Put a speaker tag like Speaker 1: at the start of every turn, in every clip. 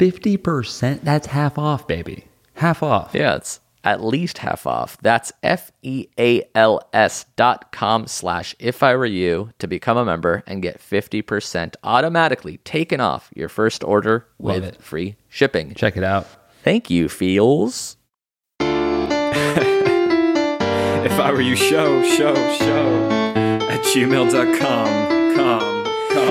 Speaker 1: 50%, that's half off, baby. Half off.
Speaker 2: Yeah, it's at least half off. That's F E A L S dot com slash if I were you to become a member and get 50% automatically taken off your first order
Speaker 1: Love
Speaker 2: with
Speaker 1: it.
Speaker 2: free shipping.
Speaker 1: Check it out.
Speaker 2: Thank you, Feals.
Speaker 3: If I were you, show, show, show at gmail.com.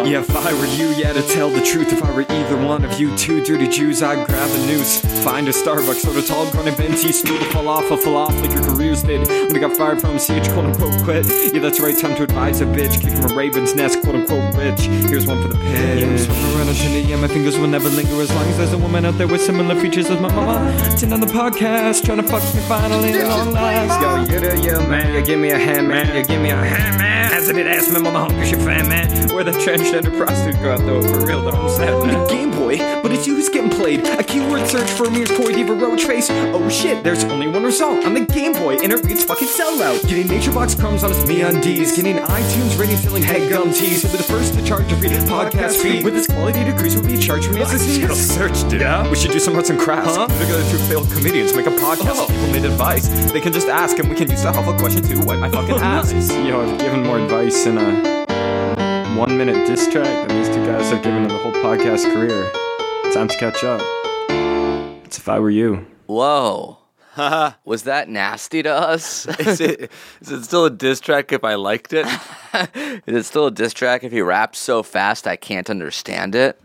Speaker 3: Yeah, if I were you, yeah, to tell the truth. If I were either one of you two dirty Jews, I'd grab a noose. Find a Starbucks, soda tall, grown venti, steal the falafel, falafel like your careers did. When I got fired from CH, quote unquote, quit. Yeah, that's right, time to advise a bitch. Kick from a raven's nest, quote unquote, rich. Here's one for the pig. Yeah, I'm swimming around yeah, my fingers will never linger as long as there's a woman out there with similar features as my mama. Ten on the podcast, trying to fuck me finally long last. Yo, you the yo, man. You give me a hand, man. You give me a hand, man. As I did ask me, mama, hungry shit, fan, man. Where the transgender prostitute go out, though, for real, though, I'm sad, man. Game Boy, but it's you who's getting played. A keyword search for a Amir's toy, diva roach face. Oh shit, there's only one result on the Game Boy, and it reads fucking sellout. Getting Nature Box crumbs on his me undies. Getting iTunes rating selling head gum tees. He'll be the first to charge a free podcast fee. With his quality degrees, will be charged from his disease. search, dude. Yeah? We should do some arts and crafts. Huh? Put together two failed comedians, make a podcast. Oh. People need advice. They can just ask, and we can use the helpful question to wipe my fucking oh, ass. Yo, I've given more advice in a one minute diss track than these two guys have given in the whole podcast career. Time to catch up. It's if I were you.
Speaker 2: Whoa. Was that nasty to us?
Speaker 4: is, it, is it still a diss track if I liked it?
Speaker 2: Is it still a diss track if he raps so fast I can't understand it?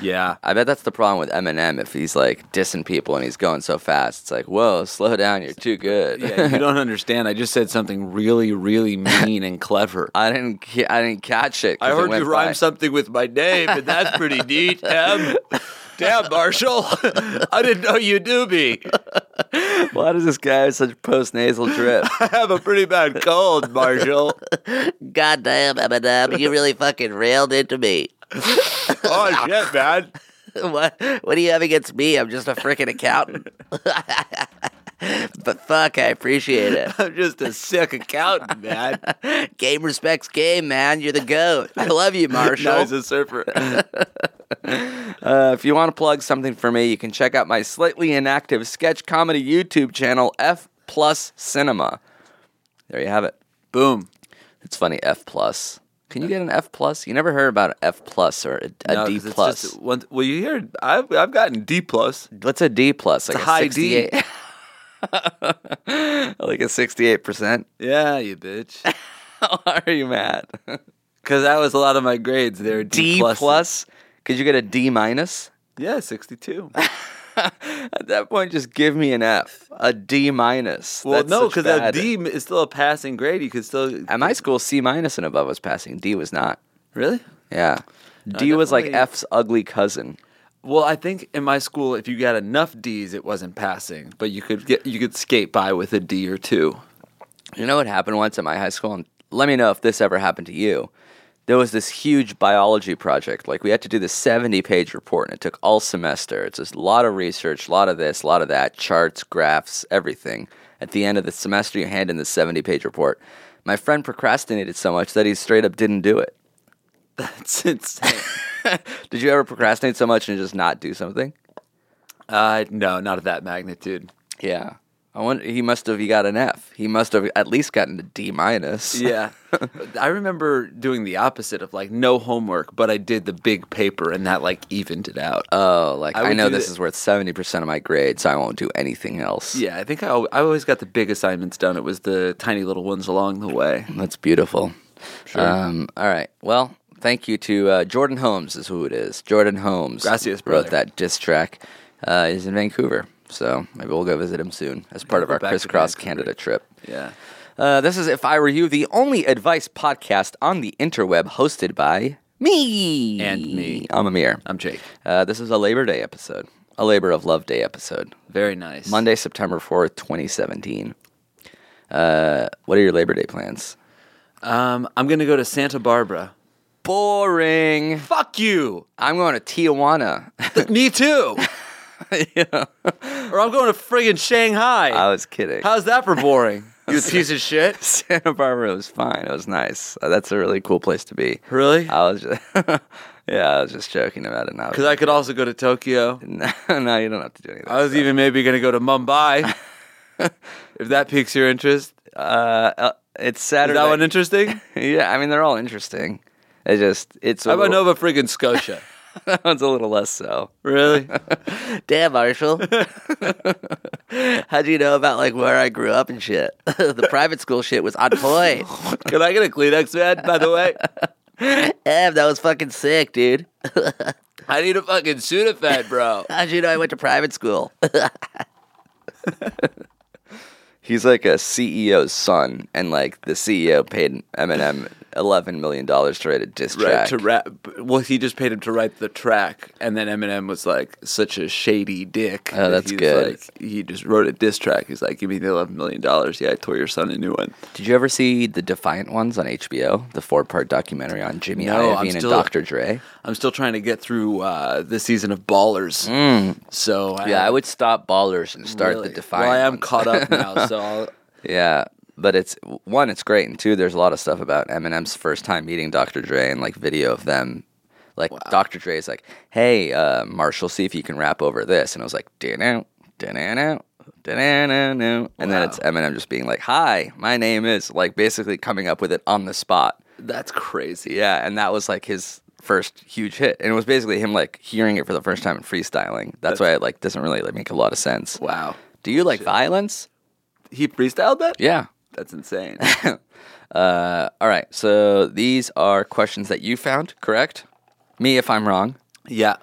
Speaker 4: yeah.
Speaker 2: I bet that's the problem with Eminem if he's like dissing people and he's going so fast. It's like, whoa, slow down, you're too good.
Speaker 4: Yeah, you don't understand. I just said something really, really mean and clever.
Speaker 2: I didn't, I didn't catch it.
Speaker 4: I heard
Speaker 2: went
Speaker 4: you rhyme
Speaker 2: by.
Speaker 4: something with my name, and that's pretty neat. Em. Damn, Marshall. I didn't know you knew me.
Speaker 2: Why does this guy have such post nasal drip?
Speaker 4: I have a pretty bad cold, Marshall.
Speaker 5: God damn, Eminem, you really fucking railed into me.
Speaker 4: Oh, shit, man.
Speaker 5: what what do you have against me? I'm just a freaking accountant. But fuck, I appreciate it.
Speaker 4: I'm just a sick accountant, man.
Speaker 5: Game respects game, man. You're the goat. I love you, Marshall.
Speaker 4: Now he's a surfer.
Speaker 2: Uh, if you want to plug something for me, you can check out my slightly inactive sketch comedy YouTube channel, F Plus Cinema. There you have it.
Speaker 4: Boom.
Speaker 2: It's funny, F Plus. Can you get an F Plus? You never heard about an F Plus or a, a
Speaker 4: No,
Speaker 2: D
Speaker 4: it's
Speaker 2: Plus.
Speaker 4: just well, you hear, I've, I've gotten D plus.
Speaker 2: What's a D Plus? Like
Speaker 4: a high D.
Speaker 2: 68 like a sixty-eight percent.
Speaker 4: Yeah, you bitch.
Speaker 2: How are you mad?
Speaker 4: Because that was a lot of my grades. They were D,
Speaker 2: D
Speaker 4: plus.
Speaker 2: Could you get a D minus?
Speaker 4: Yeah, 62.
Speaker 2: At that point, just give me an F, a D minus.
Speaker 4: well,
Speaker 2: That's
Speaker 4: no, because a D is still a passing grade. You could still.
Speaker 2: At my school, C minus and above was passing. D was not.
Speaker 4: Really?
Speaker 2: Yeah. D was like F's ugly cousin.
Speaker 4: Well, I think in my school, if you got enough D's, it wasn't passing, but you could get you could skate by with a D or two.
Speaker 2: You know what happened once at my high school? And let me know if this ever happened to you. There was this huge biology project. Like we had to do this 70 page report and it took all semester. It's just a lot of research, a lot of this, a lot of that, charts, graphs, everything. At the end of the semester, you hand in the 70 page report. My friend procrastinated so much that he straight up didn't do it.
Speaker 4: That's insane.
Speaker 2: Did you ever procrastinate so much and just not do something?
Speaker 4: Uh, no, not of that magnitude.
Speaker 2: Yeah. I wonder he must have he got an F. He must have at least gotten a D minus.
Speaker 4: Yeah. I remember doing the opposite of like no homework, but I did the big paper and that like evened it out.
Speaker 2: Oh, like
Speaker 4: I
Speaker 2: I, know this
Speaker 4: the-
Speaker 2: is worth seventy percent of my grade, so I won't do anything else.
Speaker 4: yeah, I think I, I always got the big assignments done. It was the tiny little ones along the way.
Speaker 2: That's beautiful. Um, all right. Well, thank you to uh, Jordan Holmes is who it is. Jordan Holmes
Speaker 4: Gracias,
Speaker 2: wrote
Speaker 4: brother.
Speaker 2: that diss track. Uh, he's in Vancouver, so maybe we'll go visit him soon as part of our
Speaker 4: back to
Speaker 2: crisscross
Speaker 4: Vancouver.
Speaker 2: Canada trip.
Speaker 4: Yeah.
Speaker 2: Uh, this is If I Were You, the only advice podcast on the interweb hosted by me.
Speaker 4: And me.
Speaker 2: I'm Amir.
Speaker 4: I'm Jake.
Speaker 2: Uh, this is a Labor Day episode, a Labor of Love Day episode.
Speaker 4: Very nice.
Speaker 2: Monday, September 4th, 2017. Uh, what are your Labor Day plans?
Speaker 4: Um, I'm gonna go to Santa Barbara.
Speaker 2: Boring.
Speaker 4: Fuck you.
Speaker 2: I'm going to Tijuana.
Speaker 4: Me too. Or I'm going to friggin' Shanghai.
Speaker 2: I was kidding.
Speaker 4: How's that for boring? You piece of shit.
Speaker 2: Santa Barbara was fine. It was nice. Uh, that's a really cool place to be.
Speaker 4: Really?
Speaker 2: I was just, yeah, I was just joking about it now.
Speaker 4: Because I could also go to Tokyo.
Speaker 2: no, no, you don't have to do anything.
Speaker 4: I was even maybe gonna go to Mumbai. if that piques your interest.
Speaker 2: Uh, uh, it's Saturday.
Speaker 4: Is that one interesting?
Speaker 2: yeah, I mean they're all interesting. It just it's a
Speaker 4: How about Nova friggin' Scotia?
Speaker 2: that one's a little less so.
Speaker 4: Really?
Speaker 5: Damn, Marshall. How'd you know about like where I grew up and shit? the private school shit was on point.
Speaker 4: Can I get a Kleenex, man? By the way,
Speaker 5: Damn, that was fucking sick, dude.
Speaker 4: I need a fucking Sudafed, bro.
Speaker 5: How'd you know I went to private school?
Speaker 2: He's like a CEO's son, and like the CEO paid Eminem eleven million dollars to write a diss
Speaker 4: Right
Speaker 2: track.
Speaker 4: to rap. Well, he just paid him to write the track, and then Eminem was like such a shady dick.
Speaker 2: Oh,
Speaker 4: that
Speaker 2: that's
Speaker 4: he's
Speaker 2: good.
Speaker 4: Like, he just wrote a diss track. He's like, "Give me the eleven million dollars." Yeah, I tore your son a new one.
Speaker 2: Did you ever see the Defiant Ones on HBO? The four-part documentary on Jimmy
Speaker 4: No, I'm
Speaker 2: Iovine and
Speaker 4: still-
Speaker 2: Dr. Dre.
Speaker 4: I'm still trying to get through uh, the season of Ballers. So
Speaker 2: Yeah, I would stop Ballers and start
Speaker 4: really-
Speaker 2: the Defiant.
Speaker 4: Well, I am caught up now, so I'll,
Speaker 2: Yeah, but it's one, it's great, and two, there's a lot of stuff about Eminem's first time meeting Dr. Dre and like video of them. Like Dr. Dre is like, "Hey, uh, Marshall, see if you can rap over this," and I was like, "Da-na, da-na-na, da-na-na-na," and then it's Eminem just being like, "Hi, my name is," like basically coming up with it on the spot.
Speaker 4: that's crazy.
Speaker 2: Yeah, and that was like his first huge hit, and it was basically him like hearing it for the first time and freestyling. That's why it like doesn't really like make a lot of sense.
Speaker 4: Wow.
Speaker 2: Do you like violence?
Speaker 4: He freestyled that?
Speaker 2: Yeah.
Speaker 4: That's insane.
Speaker 2: Uh, all right. So these are questions that you found, correct? Me, if I'm wrong.
Speaker 4: yeah.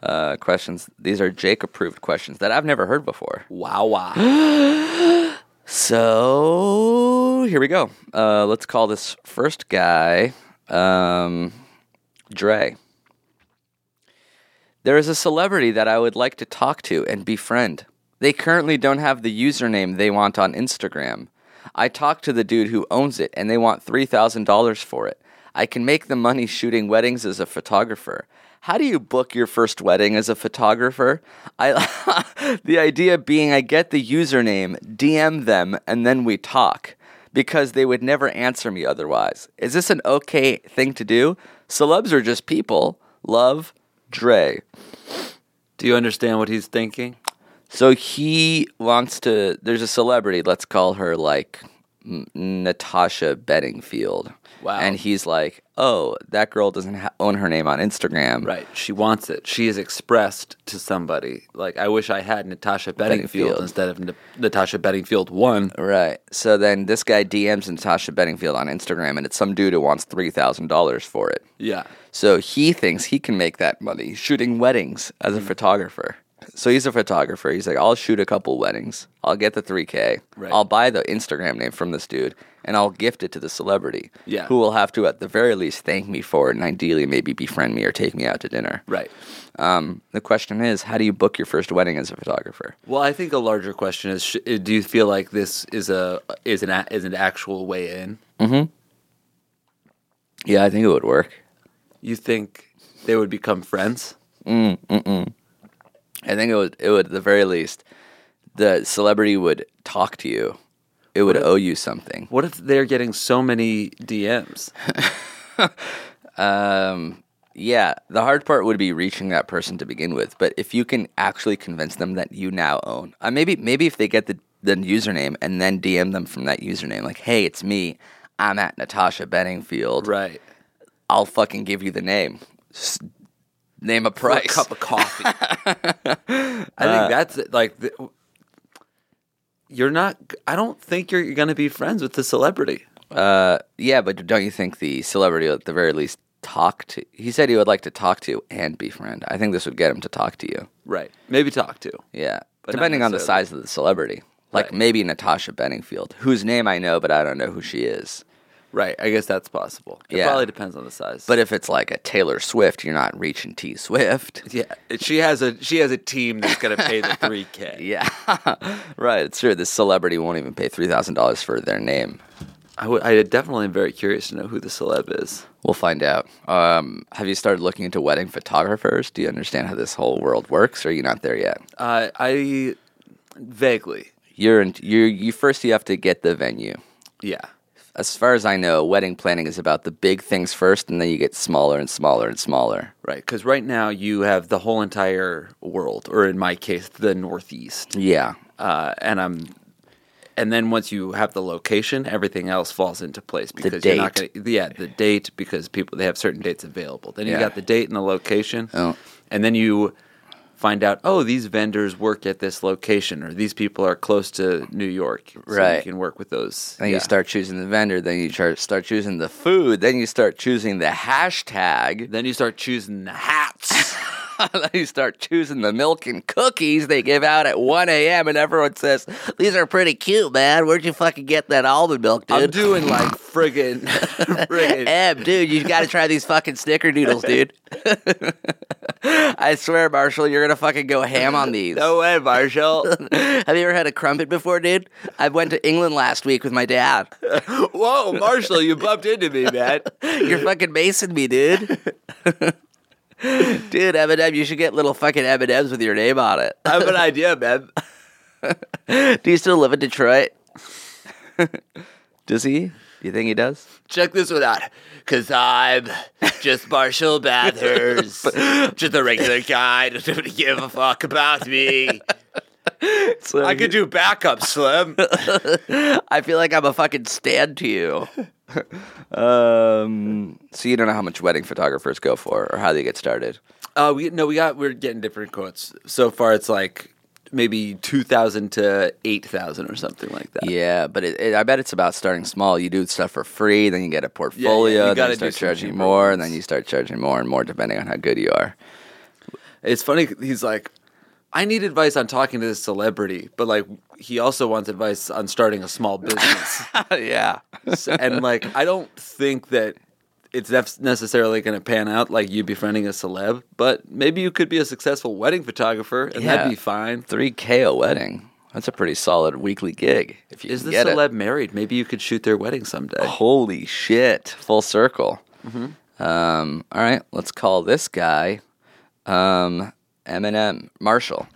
Speaker 2: Uh, questions. These are Jake approved questions that I've never heard before.
Speaker 4: Wow. Wow.
Speaker 2: So here we go. Uh, let's call this first guy um, Dre. There is a celebrity that I would like to talk to and befriend. They currently don't have the username they want on Instagram. I talked to the dude who owns it and they want $3,000 for it. I can make the money shooting weddings as a photographer. How do you book your first wedding as a photographer? I the idea being I get the username, DM them, and then we talk because they would never answer me otherwise. Is this an okay thing to do? Celebs are just people. Love, Dre.
Speaker 4: Do you understand what he's thinking?
Speaker 2: So he wants to. There's a celebrity. Let's call her like Natasha Bedingfield.
Speaker 4: Wow.
Speaker 2: And he's like, "Oh, that girl doesn't ha- own her name on Instagram."
Speaker 4: Right. She wants it. She has expressed to somebody, like, I wish I had Natasha Bedingfield,
Speaker 2: Bedingfield.
Speaker 4: instead of N- Natasha Bedingfield 1.
Speaker 2: Right. So then this guy DMs Natasha Bedingfield on Instagram, and it's some dude who wants three thousand dollars for it.
Speaker 4: Yeah.
Speaker 2: So he thinks he can make that money shooting weddings as a mm-hmm. photographer. So he's a photographer. He's like, I'll shoot a couple weddings. I'll get the 3K.
Speaker 4: Right.
Speaker 2: I'll buy the Instagram name from this dude and I'll gift it to the celebrity.
Speaker 4: Yeah.
Speaker 2: Who will have to, at the very least, thank me for it and ideally maybe befriend me or take me out to dinner.
Speaker 4: Right.
Speaker 2: Um, the question is, how do you book your first wedding as a photographer?
Speaker 4: Well, I think a larger question is: sh- Do you feel like this is a is an a, is an actual way in? Hmm.
Speaker 2: Yeah, I think it would work.
Speaker 4: You think they would become friends?
Speaker 2: I think it would. It would, at the very least, the celebrity would talk to you. It would owe you something.
Speaker 4: What if they're getting so many DMs?
Speaker 2: Um, Yeah, the hard part would be reaching that person to begin with. But if you can actually convince them that you now own, uh, maybe maybe if they get the the username and then DM them from that username, like, "Hey, it's me. I'm at Natasha Bedingfield.
Speaker 4: Right.
Speaker 2: I'll fucking give you the name. S- name a
Speaker 4: For a cup of coffee. I think that's it, like the, you're not. I don't think you're going to be friends with the celebrity.
Speaker 2: Uh, yeah, but don't you think the celebrity at the very least talk to? He said he would like to talk to and befriend. I think this would get him to talk to you.
Speaker 4: Right. Maybe talk to.
Speaker 2: Yeah,
Speaker 4: But
Speaker 2: depending on the size of the celebrity. Like
Speaker 4: Right.
Speaker 2: maybe Natasha Bedingfield, whose name I know, but I don't know who she is.
Speaker 4: Right. I guess that's possible. It
Speaker 2: Yeah.
Speaker 4: probably depends on the size.
Speaker 2: But if it's like a Taylor Swift, you're not reaching T Swift.
Speaker 4: yeah, she has a she has a team that's going to pay the three k.
Speaker 2: Yeah, right. It's true. This celebrity won't even pay three thousand dollars for their name.
Speaker 4: I would. I definitely am very curious to know who the celeb is.
Speaker 2: We'll find out. Um, have you started looking into wedding photographers? Do you understand how this whole world works, or are you not there yet?
Speaker 4: Uh, I vaguely.
Speaker 2: You're in, you you first you have to get the venue.
Speaker 4: Yeah.
Speaker 2: As far as I know, wedding planning is about the big things first, and then you get smaller and smaller and smaller.
Speaker 4: Right, because right now you have the whole entire world, or in my case, the Northeast,
Speaker 2: Yeah,
Speaker 4: uh, and I'm, and then once you have the location, everything else falls into place because you're not going to, yeah, the date because people they have certain dates available. Then you
Speaker 2: Yeah.
Speaker 4: got the date and the location,
Speaker 2: Oh.
Speaker 4: and then you find out, oh, these vendors work at this location, or these people are close to New York, so
Speaker 2: Right.
Speaker 4: You can work with those.
Speaker 2: Then
Speaker 4: yeah.
Speaker 2: you start choosing the vendor. Then you start choosing the food. Then you start choosing the hashtag.
Speaker 4: Then you start choosing the hats.
Speaker 2: you start choosing the milk and cookies they give out at 1 a.m. And everyone says, These are pretty cute, man. Where'd you fucking get that almond milk, dude?
Speaker 4: I'm doing like friggin', friggin'
Speaker 2: Em, dude, you got to try these fucking snickerdoodles, dude. I swear, Marshall, you're gonna fucking go ham on these.
Speaker 4: No way, Marshall.
Speaker 2: Have you ever had a crumpet before, dude? I went to England last week with my dad.
Speaker 4: Whoa, Marshall, you bumped into me, man.
Speaker 2: You're fucking macing me, dude. dude, Eminem, you should get little fucking M&Ms with your name on it.
Speaker 4: I have an idea, man.
Speaker 2: Do you still live in Detroit? does he? You think he does?
Speaker 4: Check this one out. Cause I'm just Marshall Mathers. just a regular guy. Doesn't give a fuck about me.
Speaker 2: So
Speaker 4: I could do backup, Slim.
Speaker 2: I feel like I'm a fucking stand to you. um, so you don't know how much wedding photographers go for or how they get started.
Speaker 4: Uh, we no, we got we're getting different quotes. So far, it's like maybe two thousand to eight thousand or something like that.
Speaker 2: Yeah, but it, it, I bet it's about starting small. You do stuff for free, then you get a portfolio,
Speaker 4: you
Speaker 2: then you start charging more, and then you start charging more and more depending on how good you are.
Speaker 4: It's funny. He's like, I need advice on talking to this celebrity, but like he also wants advice on starting a small business.
Speaker 2: yeah.
Speaker 4: So- and like, I don't think that it's necessarily going to pan out like you befriending a celeb, but maybe you could be a successful wedding photographer, and
Speaker 2: Yeah.
Speaker 4: that'd be fine.
Speaker 2: 3K a wedding. That's a pretty solid weekly gig if you
Speaker 4: Is the
Speaker 2: get it.
Speaker 4: celeb married? Maybe you could shoot their wedding someday.
Speaker 2: Holy shit. Full circle.
Speaker 4: Mm-hmm.
Speaker 2: Um, all right, let's call this guy um, Eminem Marshall.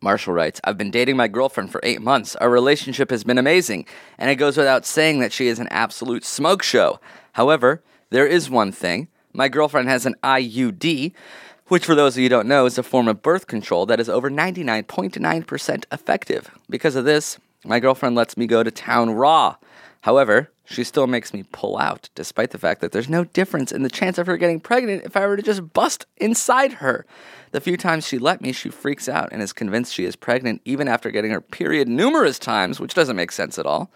Speaker 2: Marshall writes, I've been dating my girlfriend for eight months. Our relationship has been amazing, and it goes without saying that she is an absolute smoke show. However, there is one thing. My girlfriend has an IUD, which, for those of you who don't know, is a form of birth control that is over 99.9% effective. Because of this, my girlfriend lets me go to town raw. However, she still makes me pull out, despite the fact that there's no difference in the chance of her getting pregnant if I were to just bust inside her. The few times she let me, she freaks out and is convinced she is pregnant even after getting her period numerous times, which doesn't make sense at all.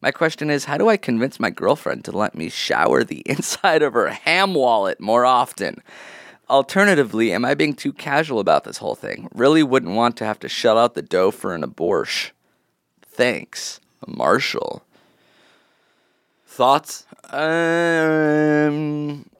Speaker 2: My question is how do I convince my girlfriend to let me shower the inside of her ham wallet more often? Alternatively, am I being too casual about this whole thing? Really wouldn't want to have to shell out the dough for an abortion. Thanks, Marshall.
Speaker 4: Thoughts?
Speaker 2: Um,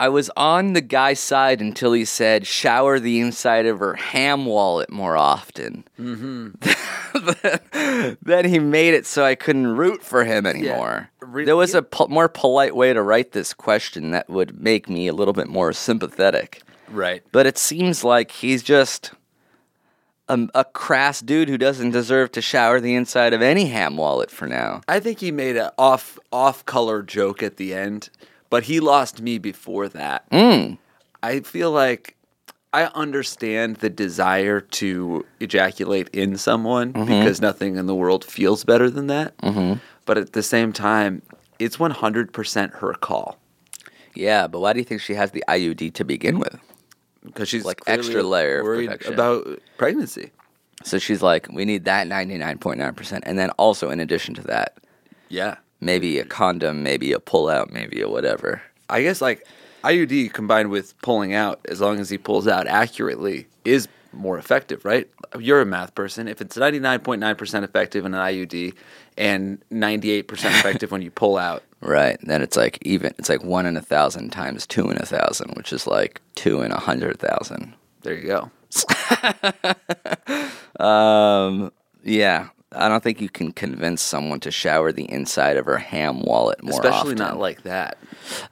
Speaker 2: I was on the guy's side until he said, "Shower the inside of her ham wallet more often." Mm-hmm. then he made it so I couldn't root for him anymore.
Speaker 4: Re-
Speaker 2: there was a po- more polite way to write this question that would make me a little bit more sympathetic.
Speaker 4: Right.
Speaker 2: But it seems like he's just a, a crass dude who doesn't deserve to shower the inside of any ham wallet for now.
Speaker 4: I think he made an off off color joke at the end, but he lost me before that.
Speaker 2: Hmm.
Speaker 4: I feel like I understand the desire to ejaculate in someone
Speaker 2: Mm-hmm.
Speaker 4: because nothing in the world feels better than that. Mm-hmm. But at the same time, it's 100% her call
Speaker 2: Yeah, but why do you think she has the IUD to begin with?
Speaker 4: Because she's
Speaker 2: Like extra layer of
Speaker 4: worried
Speaker 2: protection.
Speaker 4: about pregnancy.
Speaker 2: So she's like, we need that 99.9%. And then also, in addition to that,
Speaker 4: Yeah.
Speaker 2: maybe a condom, maybe a pull out, maybe a whatever.
Speaker 4: I guess like IUD combined with pulling out, as long as he pulls out accurately, is more effective, right? You're a math person. If it's 99.9% effective in an IUD and 98% effective when you pull out,
Speaker 2: Right. Then it's like even, it's like one in a thousand times two in a thousand, which is like two in a hundred thousand.
Speaker 4: there you go.
Speaker 2: Um, yeah. I don't think you can convince someone to shower the inside of her ham wallet more
Speaker 4: Especially
Speaker 2: often.
Speaker 4: not like that.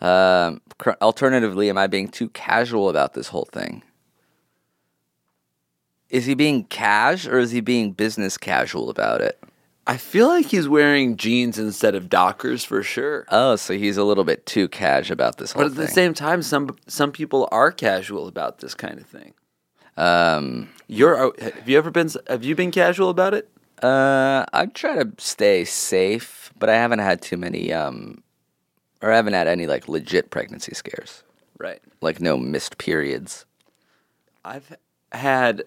Speaker 2: Um, cr- alternatively, am I being too casual about this whole thing? Is he being cash or is he being business casual about it?
Speaker 4: I feel like he's wearing jeans instead of Dockers for sure.
Speaker 2: Oh, so he's a little bit too cash about this whole
Speaker 4: But at the
Speaker 2: thing.
Speaker 4: same time, some some people are casual about this kind of thing.
Speaker 2: um,
Speaker 4: You're have you ever been have you been casual about it?
Speaker 2: uh, I try to stay safe, but I haven't had too many, um, or I haven't had any like legit pregnancy scares,
Speaker 4: Right.
Speaker 2: like no missed periods.
Speaker 4: I've had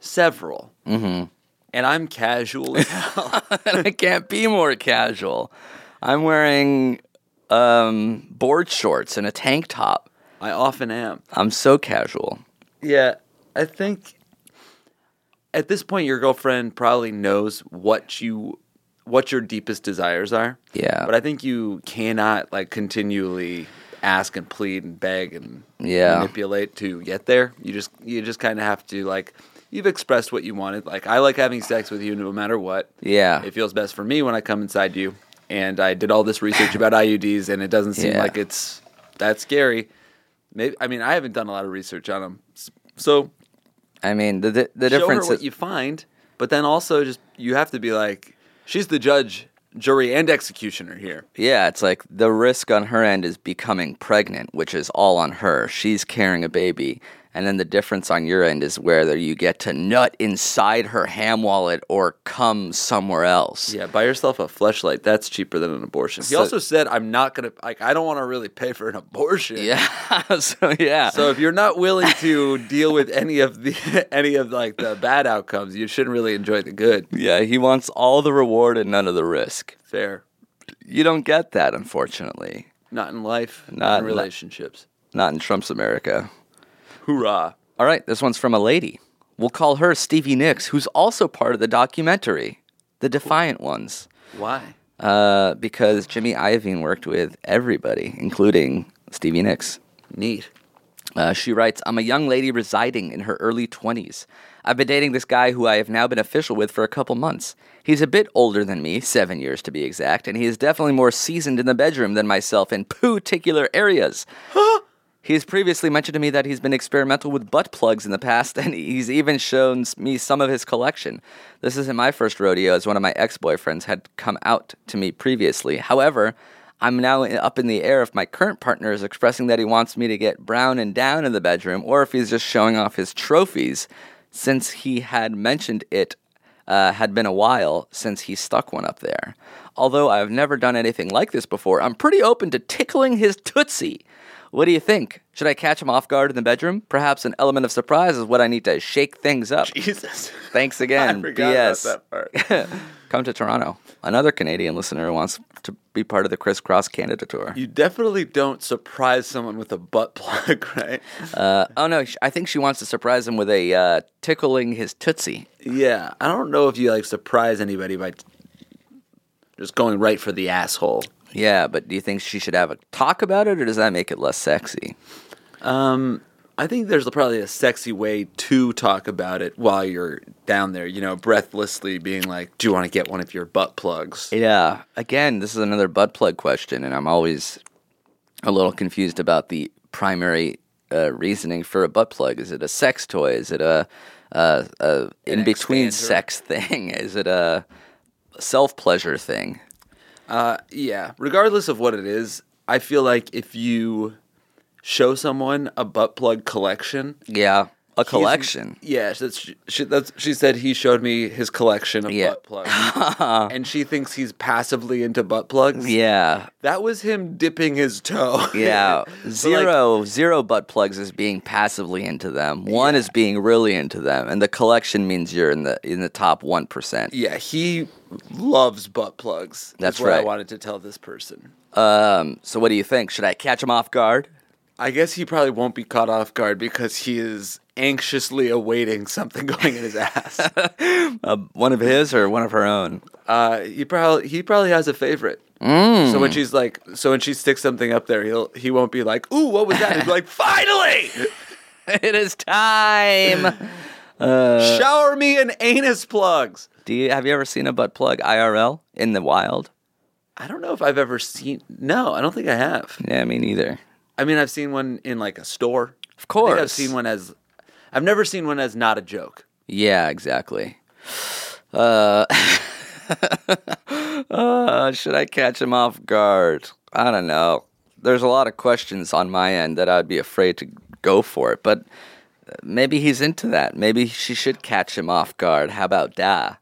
Speaker 4: several, mm-hmm. And I'm casual as hell.
Speaker 2: and I can't be more casual. I'm wearing um, board shorts and a tank top.
Speaker 4: I often am.
Speaker 2: I'm so casual.
Speaker 4: Yeah, I think at this point your girlfriend probably knows what you what your deepest desires are.
Speaker 2: Yeah.
Speaker 4: But I think you cannot like continually ask and plead and beg and
Speaker 2: Yeah.
Speaker 4: manipulate to get there. You just you just kind of have to like you've expressed what you wanted. Like I like having sex with you no matter what.
Speaker 2: Yeah.
Speaker 4: It feels best for me when I come inside you. And I did all this research about IUDs and it doesn't seem
Speaker 2: Yeah.
Speaker 4: like it's that scary. Maybe I mean I haven't done a lot of research on them. So
Speaker 2: I mean, the the, the
Speaker 4: show
Speaker 2: difference
Speaker 4: her what
Speaker 2: is
Speaker 4: you find, but then also just you have to be like, she's the judge, jury, and executioner here.
Speaker 2: yeah, it's like the risk on her end is becoming pregnant, which is all on her. She's carrying a baby. And then the difference on your end is whether you get to nut inside her ham wallet or come somewhere else.
Speaker 4: Yeah, buy yourself a fleshlight. That's cheaper than an abortion. He
Speaker 2: So-
Speaker 4: also said, "I'm not gonna like. I don't want to really pay for an abortion."
Speaker 2: Yeah. so yeah.
Speaker 4: So if you're not willing to deal with any of the any of like the bad outcomes, you shouldn't really enjoy the good.
Speaker 2: yeah, he wants all the reward and none of the risk.
Speaker 4: Fair.
Speaker 2: You don't get that, unfortunately.
Speaker 4: Not in life,
Speaker 2: Not
Speaker 4: not in relationships.
Speaker 2: Not in Trump's America.
Speaker 4: Hoorah.
Speaker 2: All right, this one's from a lady. We'll call her Stevie Nicks, who's also part of the documentary, The Defiant Ones,
Speaker 4: Why?
Speaker 2: uh, because Jimmy Iovine worked with everybody, including Stevie Nicks.
Speaker 4: Neat.
Speaker 2: Uh, she writes, I'm a young lady residing in her early 20s. I've been dating this guy who I have now been official with for a couple months. He's a bit older than me, seven years to be exact, and he is definitely more seasoned in the bedroom than myself in particular areas. He's previously mentioned to me that he's been experimental with butt plugs in the past, and he's even shown me some of his collection. This isn't my first rodeo, as one of my ex boyfriends had come out to me previously. However, I'm now up in the air if my current partner is expressing that he wants me to get brown and down in the bedroom, or if he's just showing off his trophies, since he had mentioned it uh, had been a while since he stuck one up there. Although I've never done anything like this before, I'm pretty open to tickling his tootsie. What do you think? Should I catch him off guard in the bedroom? Perhaps an element of surprise is what I need to shake things up.
Speaker 4: Jesus.
Speaker 2: Thanks again,
Speaker 4: I forgot
Speaker 2: BS.
Speaker 4: about that part.
Speaker 2: Come to Toronto. Another Canadian listener who wants to be part of the Crisscross Canada tour.
Speaker 4: You definitely don't surprise someone with a butt plug, right?
Speaker 2: Uh, oh no, I think she wants to surprise him with a uh, tickling his tootsie.
Speaker 4: Yeah, I don't know if you like surprise anybody by t- just going right for the asshole.
Speaker 2: Yeah, but do you think she should have a talk about it, or does that make it less sexy?
Speaker 4: I think there's probably a sexy way to talk about it while you're down there, you know, breathlessly being like, "Do you want to get one of your butt plugs?"
Speaker 2: Yeah. Again, this is another butt plug question, and I'm always a little confused about the primary uh, reasoning for a butt plug. Is it a sex toy? Is it a, a, a in between sex thing? Is it a self pleasure thing?
Speaker 4: Uh, yeah. Regardless of what it is, I feel like if you show someone a butt plug collection,
Speaker 2: Yeah, a
Speaker 4: he's-
Speaker 2: collection.
Speaker 4: Yeah, that's, she, that's, she said he showed me his collection of
Speaker 2: Yeah.
Speaker 4: butt plugs, and she thinks he's passively into butt plugs.
Speaker 2: Yeah,
Speaker 4: that was him dipping his toe.
Speaker 2: yeah.
Speaker 4: So, like,
Speaker 2: zero, zero butt plugs is being passively into them. One is being really into them, and the collection means you're in the in the top one percent.
Speaker 4: yeah, he loves butt plugs.
Speaker 2: That's
Speaker 4: what I wanted to tell this person.
Speaker 2: Um. So, what do you think? Should I catch him off guard?
Speaker 4: I guess he probably won't be caught off guard because he is anxiously awaiting something going in his ass.
Speaker 2: Uh, one of his or one of her own?
Speaker 4: Uh, he probably he probably has a favorite. So when she's like, so when she sticks something up there, he'll he won't be like, "Ooh, what was that?" He'll be like, "Finally,
Speaker 2: it is time.
Speaker 4: shower me in anus plugs."
Speaker 2: do you have you ever seen a butt plug IRL in the wild?
Speaker 4: I don't know if I've ever seen. No, I don't think I have.
Speaker 2: Yeah, me neither.
Speaker 4: I mean, I've seen one in like a store.
Speaker 2: Of
Speaker 4: I think I've seen one as. I've never seen one as not a joke.
Speaker 2: Yeah, exactly. Uh, uh, should I catch him off guard? I don't know. There's a lot of questions on my end that I'd be afraid to go for it, but uh, maybe he's into that. Maybe she should catch him off guard. How about da?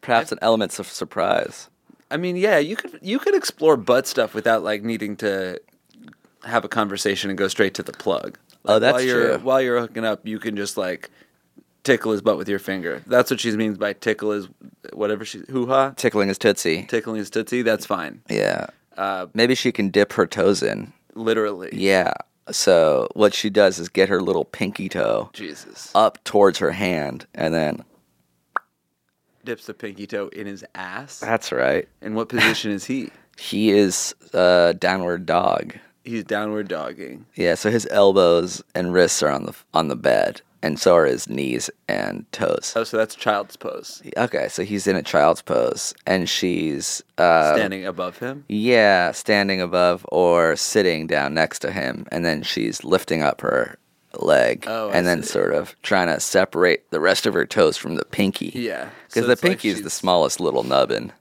Speaker 2: Perhaps an element of surprise.
Speaker 4: I mean, yeah, you could you could explore butt stuff without like needing to have a conversation and go straight to the plug.
Speaker 2: Oh, that's
Speaker 4: while you're,
Speaker 2: true.
Speaker 4: While you're hooking up, you can just like tickle his butt with your finger. That's what she means by tickle is whatever she hoo ha
Speaker 2: Tickling his tootsie.
Speaker 4: tickling his tootsie. That's fine.
Speaker 2: Yeah.
Speaker 4: Uh,
Speaker 2: Maybe she can dip her toes in.
Speaker 4: literally.
Speaker 2: Yeah. So what she does is get her little pinky toe
Speaker 4: Jesus
Speaker 2: up towards her hand and then
Speaker 4: dips the pinky toe in his ass.
Speaker 2: that's right.
Speaker 4: In what position is he?
Speaker 2: He is uh, downward dog.
Speaker 4: He's downward dogging.
Speaker 2: Yeah, so his elbows and wrists are on the on the bed, and so are his knees and toes.
Speaker 4: Oh, so that's child's pose.
Speaker 2: Okay, so he's in a child's pose, and she's uh,
Speaker 4: Standing above him.
Speaker 2: yeah, standing above or sitting down next to him, and then she's lifting up her leg,
Speaker 4: Oh,
Speaker 2: and then sort of trying to separate the rest of her toes from the pinky.
Speaker 4: Yeah.
Speaker 2: because
Speaker 4: So
Speaker 2: the
Speaker 4: it's like
Speaker 2: pinky is the smallest little nubbin.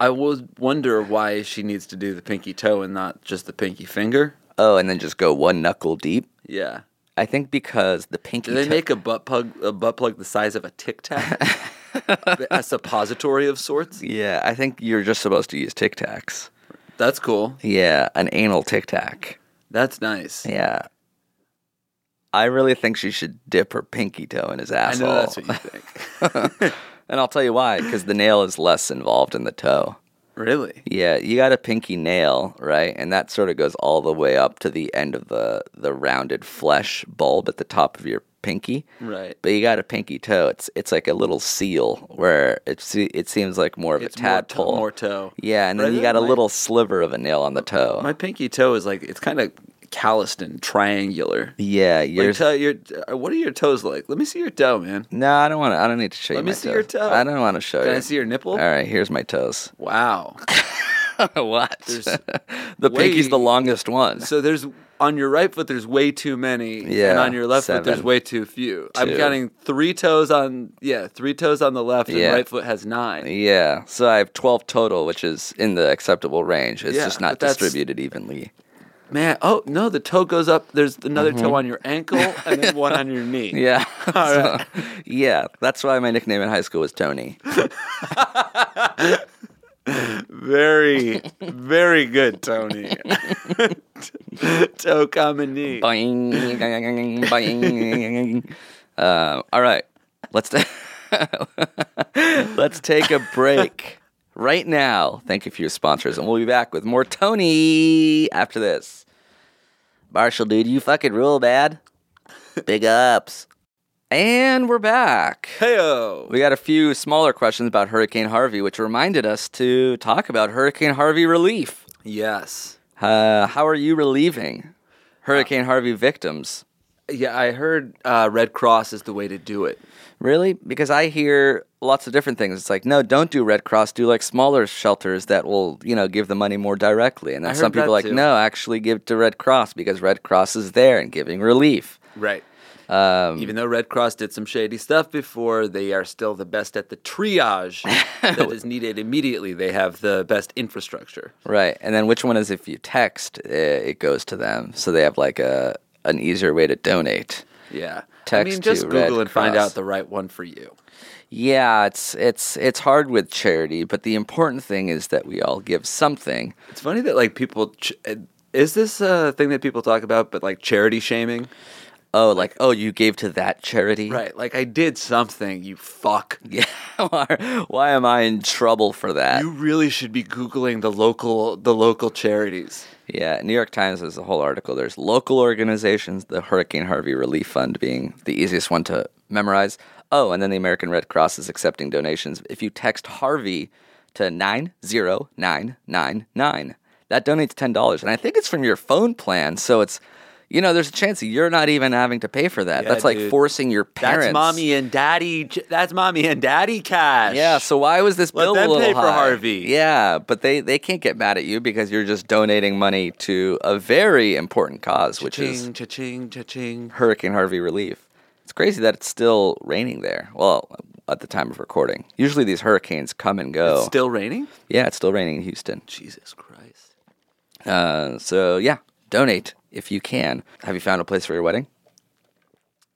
Speaker 4: I would wonder why she needs to do the pinky toe and not just the pinky finger.
Speaker 2: Oh, and then just go one knuckle deep.
Speaker 4: Yeah.
Speaker 2: I think because the pinky.
Speaker 4: Do they
Speaker 2: toe-
Speaker 4: make a butt plug a butt plug the size of a tic tac? a suppository of sorts?
Speaker 2: Yeah, I think you're just supposed to use Tic Tacs.
Speaker 4: That's cool.
Speaker 2: Yeah, an anal Tic Tac.
Speaker 4: That's nice.
Speaker 2: Yeah. I really think she should dip her pinky toe in his asshole.
Speaker 4: I know that's what you think.
Speaker 2: and I'll tell you why, because the nail is less involved in the toe.
Speaker 4: really?
Speaker 2: Yeah, you got a pinky nail, right? And that sort of goes all the way up to the end of the, the rounded flesh bulb at the top of your pinky.
Speaker 4: Right.
Speaker 2: But you got a pinky toe. It's it's like a little seal where it se- it seems like more of
Speaker 4: It's
Speaker 2: a
Speaker 4: more toe-
Speaker 2: tadpole.
Speaker 4: more toe.
Speaker 2: Yeah, and then you got a
Speaker 4: my-
Speaker 2: little sliver of a nail on the toe.
Speaker 4: My pinky toe is like it's kind of calloused and triangular.
Speaker 2: yeah,
Speaker 4: Like,
Speaker 2: yours.
Speaker 4: toe, your, uh, what are your toes like? Let me see your toe, man.
Speaker 2: no, I don't want to. I don't need to show
Speaker 4: Let
Speaker 2: you
Speaker 4: Let
Speaker 2: me
Speaker 4: see
Speaker 2: toes.
Speaker 4: your toe.
Speaker 2: I don't want to show
Speaker 4: Can
Speaker 2: you.
Speaker 4: Can I see your nipple?
Speaker 2: All right, here's my toes.
Speaker 4: Wow.
Speaker 2: what? The
Speaker 4: way-
Speaker 2: pinky's the longest one.
Speaker 4: So there's on your right foot there's way too many,
Speaker 2: Yeah,
Speaker 4: and on your left foot there's way too few. I'm counting three toes on yeah, three toes on the left, and right foot has nine.
Speaker 2: Yeah, so I have 12 total, which is in the acceptable range. It's
Speaker 4: Yeah,
Speaker 2: just not distributed evenly.
Speaker 4: Man, oh no, the toe goes up. There's another toe on your ankle, and then one on your knee.
Speaker 2: Mm-hmm. Yeah.
Speaker 4: All
Speaker 2: So-
Speaker 4: right.
Speaker 2: yeah, that's why my nickname in high school was Tony.
Speaker 4: Very, very good, Tony. toe, comma, knee.
Speaker 2: Boing, boing. Um, all right, let's ta- let's take a break right now. Thank you for your sponsors, and we'll be back with more Tony after this. Marshall, dude, you fucking rule, bad. Big ups. And we're back.
Speaker 4: Heyo.
Speaker 2: We got a few smaller questions about Hurricane Harvey, which reminded us to talk about Hurricane Harvey relief.
Speaker 4: Yes.
Speaker 2: Uh, how are you relieving Hurricane Harvey victims?
Speaker 4: Yeah, I heard uh, Red Cross is the way to do it.
Speaker 2: Really? Because I hear lots of different things. It's like, no, don't do Red Cross. Do like smaller shelters that will, you know, give the money more directly. And then some people are like,
Speaker 4: too.
Speaker 2: no, actually give to Red Cross because Red Cross is there and giving relief.
Speaker 4: Right.
Speaker 2: Um,
Speaker 4: Even though Red Cross did some shady stuff before, they are still the best at the triage that is needed immediately. They have the best infrastructure.
Speaker 2: Right, and then which one is if you text, uh, it goes to them, so they have like a an easier way to donate.
Speaker 4: Yeah. I
Speaker 2: Text
Speaker 4: mean, just
Speaker 2: to Red
Speaker 4: Google and find out the right one for you.
Speaker 2: Yeah, it's it's it's hard with charity, but the important thing is that we all give something.
Speaker 4: It's funny that like people ch- is this a thing that people talk about, but like charity shaming,
Speaker 2: Oh, like oh, you gave to that charity,
Speaker 4: right? Like I did something, you fuck.
Speaker 2: Yeah. why, why am I in trouble for that?
Speaker 4: You really should be googling the local the local charities.
Speaker 2: Yeah, New York Times has a whole article. There's local organizations, the Hurricane Harvey Relief Fund being the easiest one to memorize. Oh, and then the American Red Cross is accepting donations. If you text Harvey to 90999, that donates $10. And I think it's from your phone plan, so it's you know, there's a chance that you're not even having to pay for that.
Speaker 4: Yeah,
Speaker 2: that's like
Speaker 4: dude.
Speaker 2: forcing your parents.
Speaker 4: That's mommy and daddy. That's mommy and daddy cash.
Speaker 2: Yeah, so why was this
Speaker 4: Let
Speaker 2: bill
Speaker 4: them
Speaker 2: a little
Speaker 4: pay for
Speaker 2: high?
Speaker 4: Harvey.
Speaker 2: Yeah, but they they can't get mad at you because you're just donating money to a very important cause, which is
Speaker 4: cha-ching, cha-ching, cha-ching.
Speaker 2: Hurricane Harvey relief. Crazy that it's still raining there. Well, at the time of recording. Usually these hurricanes come and go.
Speaker 4: It's still raining.
Speaker 2: yeah, it's still raining in Houston.
Speaker 4: Jesus Christ.
Speaker 2: Uh, so yeah, donate if you can. Have you found a place for your wedding?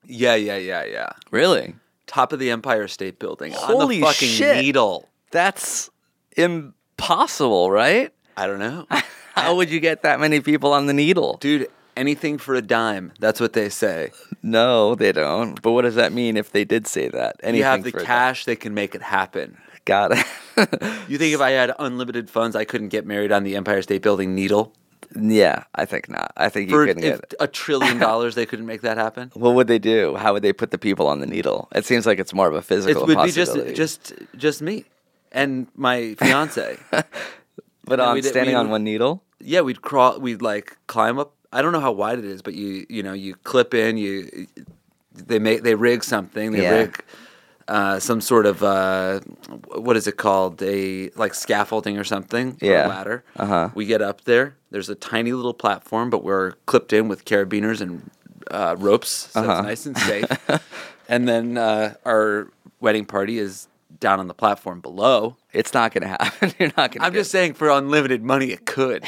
Speaker 4: Yeah, yeah, yeah, yeah.
Speaker 2: Really?
Speaker 4: Top of the Empire State Building. on
Speaker 2: Holy
Speaker 4: the fucking
Speaker 2: shit.
Speaker 4: needle.
Speaker 2: That's impossible, right?
Speaker 4: I don't know.
Speaker 2: How would you get that many people on the needle?
Speaker 4: Dude, anything for a dime. That's what they say.
Speaker 2: No, they don't. But what does that mean if they did say that? Anything
Speaker 4: you have the cash, they can make it happen.
Speaker 2: Got it.
Speaker 4: You think if I had unlimited funds, I couldn't get married on the Empire State Building needle?
Speaker 2: yeah, I think not. I think you couldn't
Speaker 4: if
Speaker 2: get it.
Speaker 4: a trillion dollars, they couldn't make that happen?
Speaker 2: What would they do? How would they put the people on the needle? It seems like it's more of a physical.
Speaker 4: It would be just just just me and my fiance.
Speaker 2: but on standing on one needle.
Speaker 4: yeah, we'd crawl. We'd like climb up. I don't know how wide it is, but you you know you clip in. You they make they rig something. They
Speaker 2: Yeah.
Speaker 4: rig uh, some sort of uh, what is it called? A like scaffolding or something. or
Speaker 2: Yeah.
Speaker 4: ladder.
Speaker 2: Uh-huh.
Speaker 4: We get up there. There's a tiny little platform, but we're clipped in with carabiners and uh, ropes, so
Speaker 2: Uh-huh.
Speaker 4: it's nice and safe. and then uh, our wedding party is down on the platform below.
Speaker 2: It's not going to happen. You're not going to.
Speaker 4: I'm just saying, for unlimited money, it could.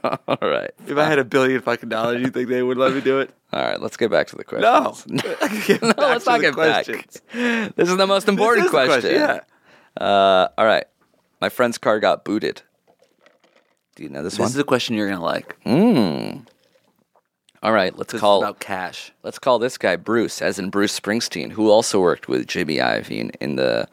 Speaker 2: all right.
Speaker 4: If I had a billion fucking dollars, you think they would let me do it?
Speaker 2: All right. Let's get back to the question.
Speaker 4: No.
Speaker 2: no, let's not get back. This is the most important
Speaker 4: This is the
Speaker 2: question.
Speaker 4: Yeah.
Speaker 2: Uh, all right. My friend's car got booted. Do you know this,
Speaker 4: This
Speaker 2: one?
Speaker 4: This is a question you're gonna like. Mmm.
Speaker 2: All right. Let's
Speaker 4: This
Speaker 2: call.
Speaker 4: is about cash.
Speaker 2: Let's call this guy Bruce, as in Bruce Springsteen, who also worked with Jimmy Iovine in the,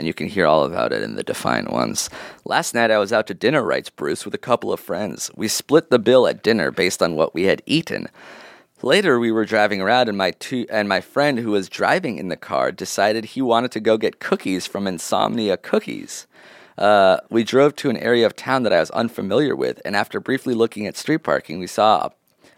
Speaker 2: and you can hear all about it in the Defiant Ones. Last night I was out to dinner, writes Bruce, with a couple of friends. We split the bill at dinner based on what we had eaten. Later, we were driving around, and my two and my friend who was driving in the car decided he wanted to go get cookies from Insomnia Cookies. Uh, we drove to an area of town that I was unfamiliar with, and after briefly looking at street parking, we saw a,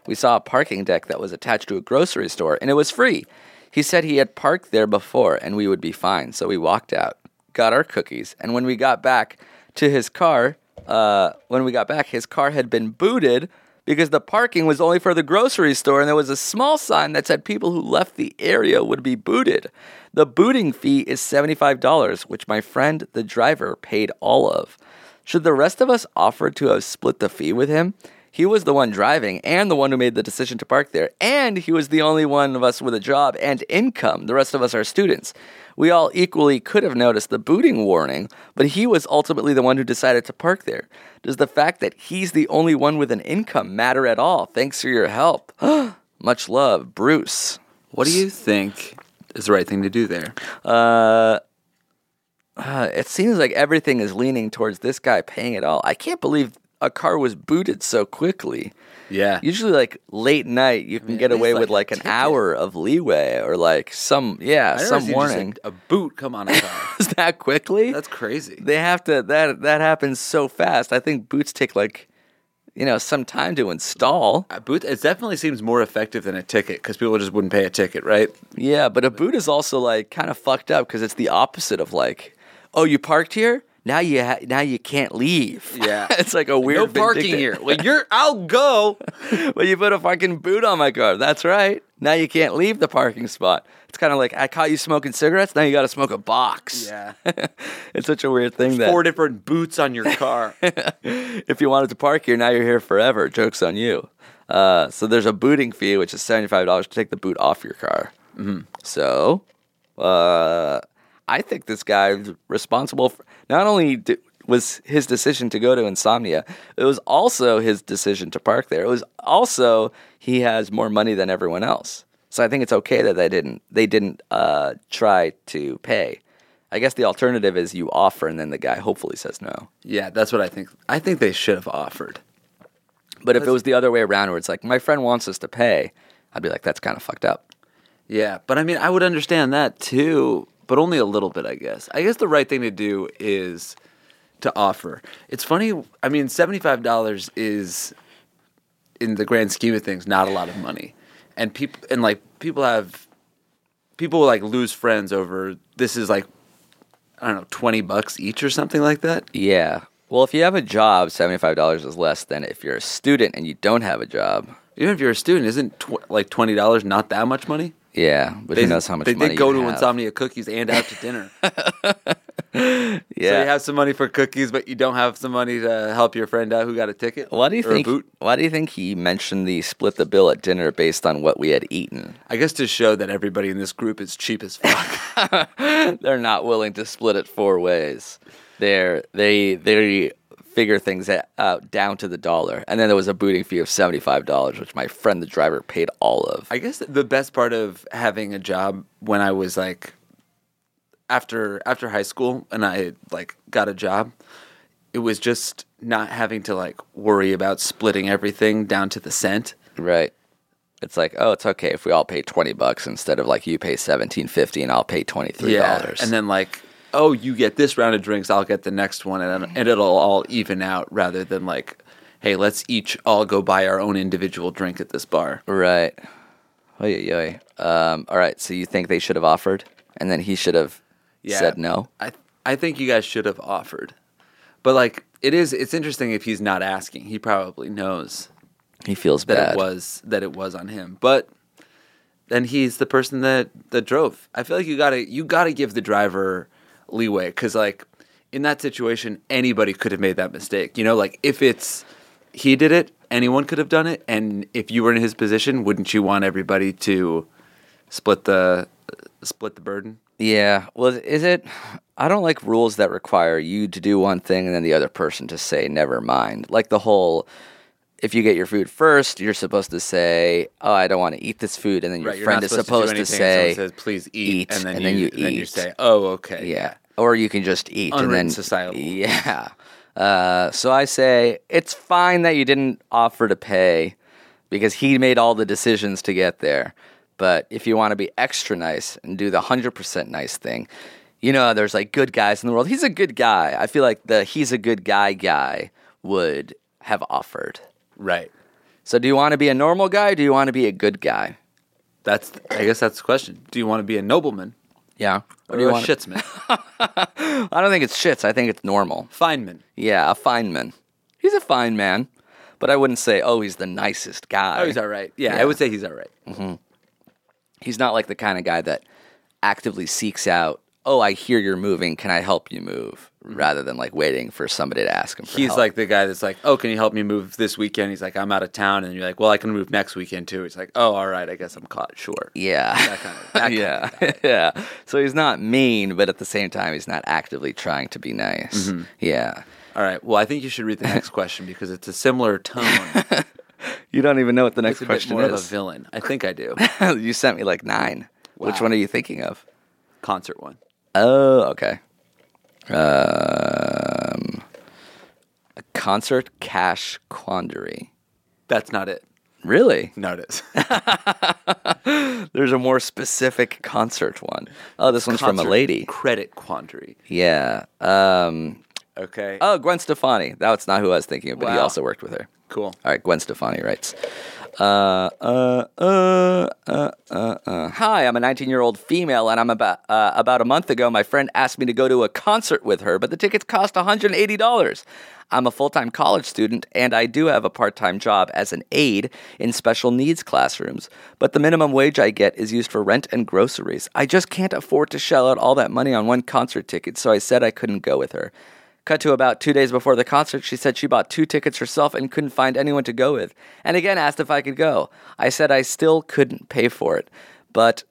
Speaker 2: we saw a parking deck that was attached to a grocery store, and it was free. He said he had parked there before, and we would be fine. So we walked out, got our cookies, and when we got back to his car, uh, when we got back, his car had been booted because the parking was only for the grocery store, and there was a small sign that said people who left the area would be booted. The booting fee is $75, which my friend, the driver, paid all of. Should the rest of us offer to have split the fee with him? He was the one driving and the one who made the decision to park there, and he was the only one of us with a job and income. The rest of us are students. We all equally could have noticed the booting warning, but he was ultimately the one who decided to park there. Does the fact that he's the only one with an income matter at all? Thanks for your help. Much love, Bruce.
Speaker 4: What do you think is the right thing to do there?
Speaker 2: Uh, uh, it seems like everything is leaning towards this guy paying it all. I can't believe a car was booted so quickly.
Speaker 4: Yeah.
Speaker 2: Usually, like late night, you can
Speaker 4: mean,
Speaker 2: get away
Speaker 4: like
Speaker 2: with like an
Speaker 4: ticket.
Speaker 2: hour of leeway or like some, yeah, some
Speaker 4: seen just
Speaker 2: warning.
Speaker 4: A, boot come on a car.
Speaker 2: Is that quickly?
Speaker 4: That's crazy.
Speaker 2: they have to that that happens so fast. I think boots take like, you know, some time to install.
Speaker 4: A boot. It definitely seems more effective than a ticket because people just wouldn't pay a ticket, right?
Speaker 2: Yeah, but a boot is also like kind of fucked up because it's the opposite of like, oh, you parked here. Now you ha- now you can't leave.
Speaker 4: Yeah.
Speaker 2: it's like a weird
Speaker 4: no parking
Speaker 2: vindictive-
Speaker 4: here. Well, you're. I'll go.
Speaker 2: but you put a fucking boot on my car. That's right. now you can't leave the parking spot. It's kind of like I caught you smoking cigarettes. Now you got to smoke a box.
Speaker 4: Yeah.
Speaker 2: it's such a weird thing that
Speaker 4: Four different boots on your car.
Speaker 2: if you wanted to park here, now you're here forever. Joke's on you. Uh, so there's a booting fee, which is seventy-five dollars to take the boot off your car. So, uh, I think this guy's responsible. For, not only d- was his decision to go to Insomnia, it was also his decision to park there. It was also he has more money than everyone else. So I think it's okay that they didn't they didn't uh, try to pay. I guess the alternative is you offer and then the guy hopefully says no.
Speaker 4: yeah, that's what I think. I think they should have offered.
Speaker 2: But if it was the other way around, where it's like my friend wants us to pay, I'd be like, that's kind of fucked up.
Speaker 4: Yeah, but I mean, I would understand that too, but only a little bit, I guess. I guess the right thing to do is to offer. It's funny. I mean, seventy-five dollars is, in the grand scheme of things, not a lot of money, and people and like people have people will like lose friends over this is like I don't know twenty bucks each or something like that.
Speaker 2: Yeah. Well, if you have a job, seventy-five dollars is less than if you're a student and you don't have a job.
Speaker 4: Even if you're a student, isn't tw- like twenty dollars not that much money?
Speaker 2: Yeah, but who knows how much
Speaker 4: they,
Speaker 2: money
Speaker 4: they did
Speaker 2: go
Speaker 4: to
Speaker 2: have.
Speaker 4: Insomnia Cookies and out to dinner.
Speaker 2: Yeah.
Speaker 4: So you have some money for cookies, but you don't have some money to help your friend out who got a ticket.
Speaker 2: why do you think? Why do you think he mentioned the split the bill at dinner based on what we had eaten?
Speaker 4: I guess to show that everybody in this group is cheap as fuck.
Speaker 2: They're not willing to split it four ways. They're they they figure things out down to the dollar, and then there was a booting fee of seventy-five dollars, which my friend the driver paid all of.
Speaker 4: I guess the best part of having a job when I was like after after high school and I like got a job, it was just not having to like worry about splitting everything down to the cent.
Speaker 2: Right. It's like, oh, it's okay if we all pay twenty bucks instead of like you pay seventeen fifty and I'll pay twenty three dollars.
Speaker 4: and then like, oh, you get this round of drinks, I'll get the next one, and and it'll all even out rather than like, hey, let's each all go buy our own individual drink at this bar.
Speaker 2: right. Oy, oy, oy. Um, all right. So you think they should have offered, and then he should have yeah, said no.
Speaker 4: I I think you guys should have offered, but like, it is it's interesting if he's not asking. He probably knows
Speaker 2: He feels
Speaker 4: that
Speaker 2: bad.
Speaker 4: it was that it was on him, but. Then he's the person that, that drove. I feel like you gotta you gotta give the driver leeway because like in that situation anybody could have made that mistake. You know, like if it's he did it, anyone could have done it, and if you were in his position, wouldn't you want everybody to split the split the burden?
Speaker 2: Yeah. Well, is it? I don't like rules that require you to do one thing and then the other person to say never mind. Like the whole. If you get your food first, you're supposed to say, "Oh, I don't want to eat this food," and then your
Speaker 4: Right,
Speaker 2: friend is
Speaker 4: supposed,
Speaker 2: supposed
Speaker 4: to,
Speaker 2: to, say,
Speaker 4: says, "Please eat,",
Speaker 2: eat,
Speaker 4: and then,
Speaker 2: and
Speaker 4: you,
Speaker 2: then you
Speaker 4: then you say, "Oh, okay,
Speaker 2: Yeah. Or you can just eat and then
Speaker 4: societal.
Speaker 2: Yeah. Uh, so I say it's fine that you didn't offer to pay because he made all the decisions to get there. But if you want to be extra nice and do the 100% nice thing, you know, there's like good guys in the world. He's a good guy. I feel like the he's a good guy guy would have offered.
Speaker 4: right."
Speaker 2: So do you want to be a normal guy or do you want to be a good guy?
Speaker 4: That's I guess that's the question. Do you want to be a nobleman
Speaker 2: Yeah.
Speaker 4: or
Speaker 2: Or do you
Speaker 4: a
Speaker 2: want
Speaker 4: shitsman?
Speaker 2: I don't think it's shits. I think it's normal.
Speaker 4: Feynman.
Speaker 2: Yeah, a fine man. He's a fine man, but I wouldn't say, oh, he's the nicest guy.
Speaker 4: Oh, he's all right. Yeah,
Speaker 2: Yeah.
Speaker 4: I would say he's all right. Mm-hmm.
Speaker 2: He's not like the kind of guy that actively seeks out, oh, I hear you're moving. Can I help you move? Rather than like waiting for somebody to ask him for
Speaker 4: He's
Speaker 2: help.
Speaker 4: like the guy that's like, "Oh, can you help me move this weekend?" He's like, "I'm out of town," and you're like, "Well, I can move next weekend too." He's like, "Oh, all right, I guess I'm caught. short."
Speaker 2: yeah.
Speaker 4: That kind of. That kind
Speaker 2: yeah.
Speaker 4: Of
Speaker 2: yeah. So he's not mean, but at the same time, he's not actively trying to be nice.
Speaker 4: Mm-hmm.
Speaker 2: Yeah.
Speaker 4: All right. Well, I think you should read the next question because it's a similar tone.
Speaker 2: You don't even know what the next
Speaker 4: it's a bit
Speaker 2: question
Speaker 4: more of a villain. I think I do.
Speaker 2: you sent me like nine. Which one are you thinking of?
Speaker 4: Concert one.
Speaker 2: Oh, okay. Um, a concert cash quandary.
Speaker 4: That's not it.
Speaker 2: Really?
Speaker 4: No, it is.
Speaker 2: There's a more specific concert one. Oh, this one's from a lady.
Speaker 4: Credit quandary.
Speaker 2: Yeah. Um,
Speaker 4: Okay.
Speaker 2: oh, Gwen Stefani. That's not who I was thinking of, but he also worked with her.
Speaker 4: cool.
Speaker 2: All right, Gwen Stefani writes Uh, uh, uh, uh, uh, uh. Hi, I'm a 19 year old female, and I'm about uh, about a month ago. My friend asked me to go to a concert with her, but the tickets cost 180 dollars. I'm a full time college student, and I do have a part time job as an aide in special needs classrooms. But the minimum wage I get is used for rent and groceries. I just can't afford to shell out all that money on one concert ticket, so I said I couldn't go with her. Cut to about two days before the concert, she said she bought two tickets herself and couldn't find anyone to go with, and again asked if I could go. I said I still couldn't pay for it, but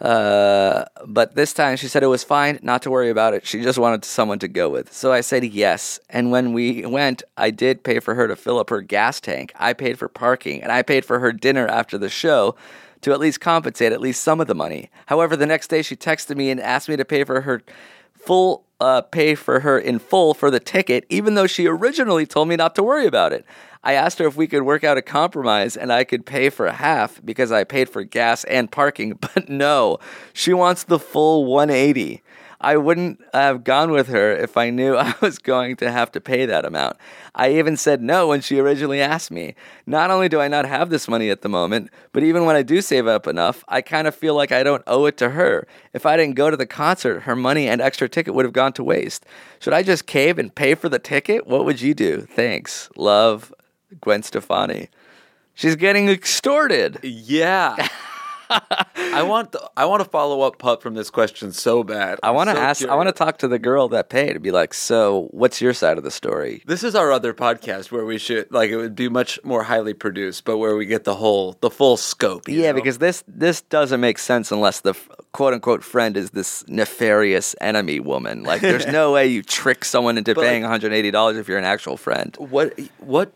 Speaker 2: uh, but this time she said it was fine, not to worry about it. She just wanted someone to go with. So I said yes. And when we went, I did pay for her to fill up her gas tank. I paid for parking, and I paid for her dinner after the show to at least compensate at least some of the money. However, the next day she texted me and asked me to pay for her full uh, pay for her in full for the ticket, even though she originally told me not to worry about it. I asked her if we could work out a compromise and I could pay for half because I paid for gas and parking, but no, she wants the full 180. I wouldn't have gone with her if I knew I was going to have to pay that amount. I even said no when she originally asked me. Not only do I not have this money at the moment, but even when I do save up enough, I kind of feel like I don't owe it to her. If I didn't go to the concert, her money and extra ticket would have gone to waste. Should I just cave and pay for the ticket? What would you do? Thanks. Love, Gwen Stefani. She's getting extorted.
Speaker 4: Yeah. I want the, I want to follow up pup from this question so bad.
Speaker 2: I want to
Speaker 4: so
Speaker 2: ask. I want to talk to the girl that paid and be like, "So, what's your side of the story?"
Speaker 4: This is our other podcast where we should like it would be much more highly produced, but where we get the whole the full scope.
Speaker 2: Yeah,
Speaker 4: know?
Speaker 2: because this this doesn't make sense unless the quote unquote friend is this nefarious enemy woman. Like, there's no way you trick someone into
Speaker 4: But,
Speaker 2: paying
Speaker 4: like-
Speaker 2: 180 dollars if you're an actual friend.
Speaker 4: what what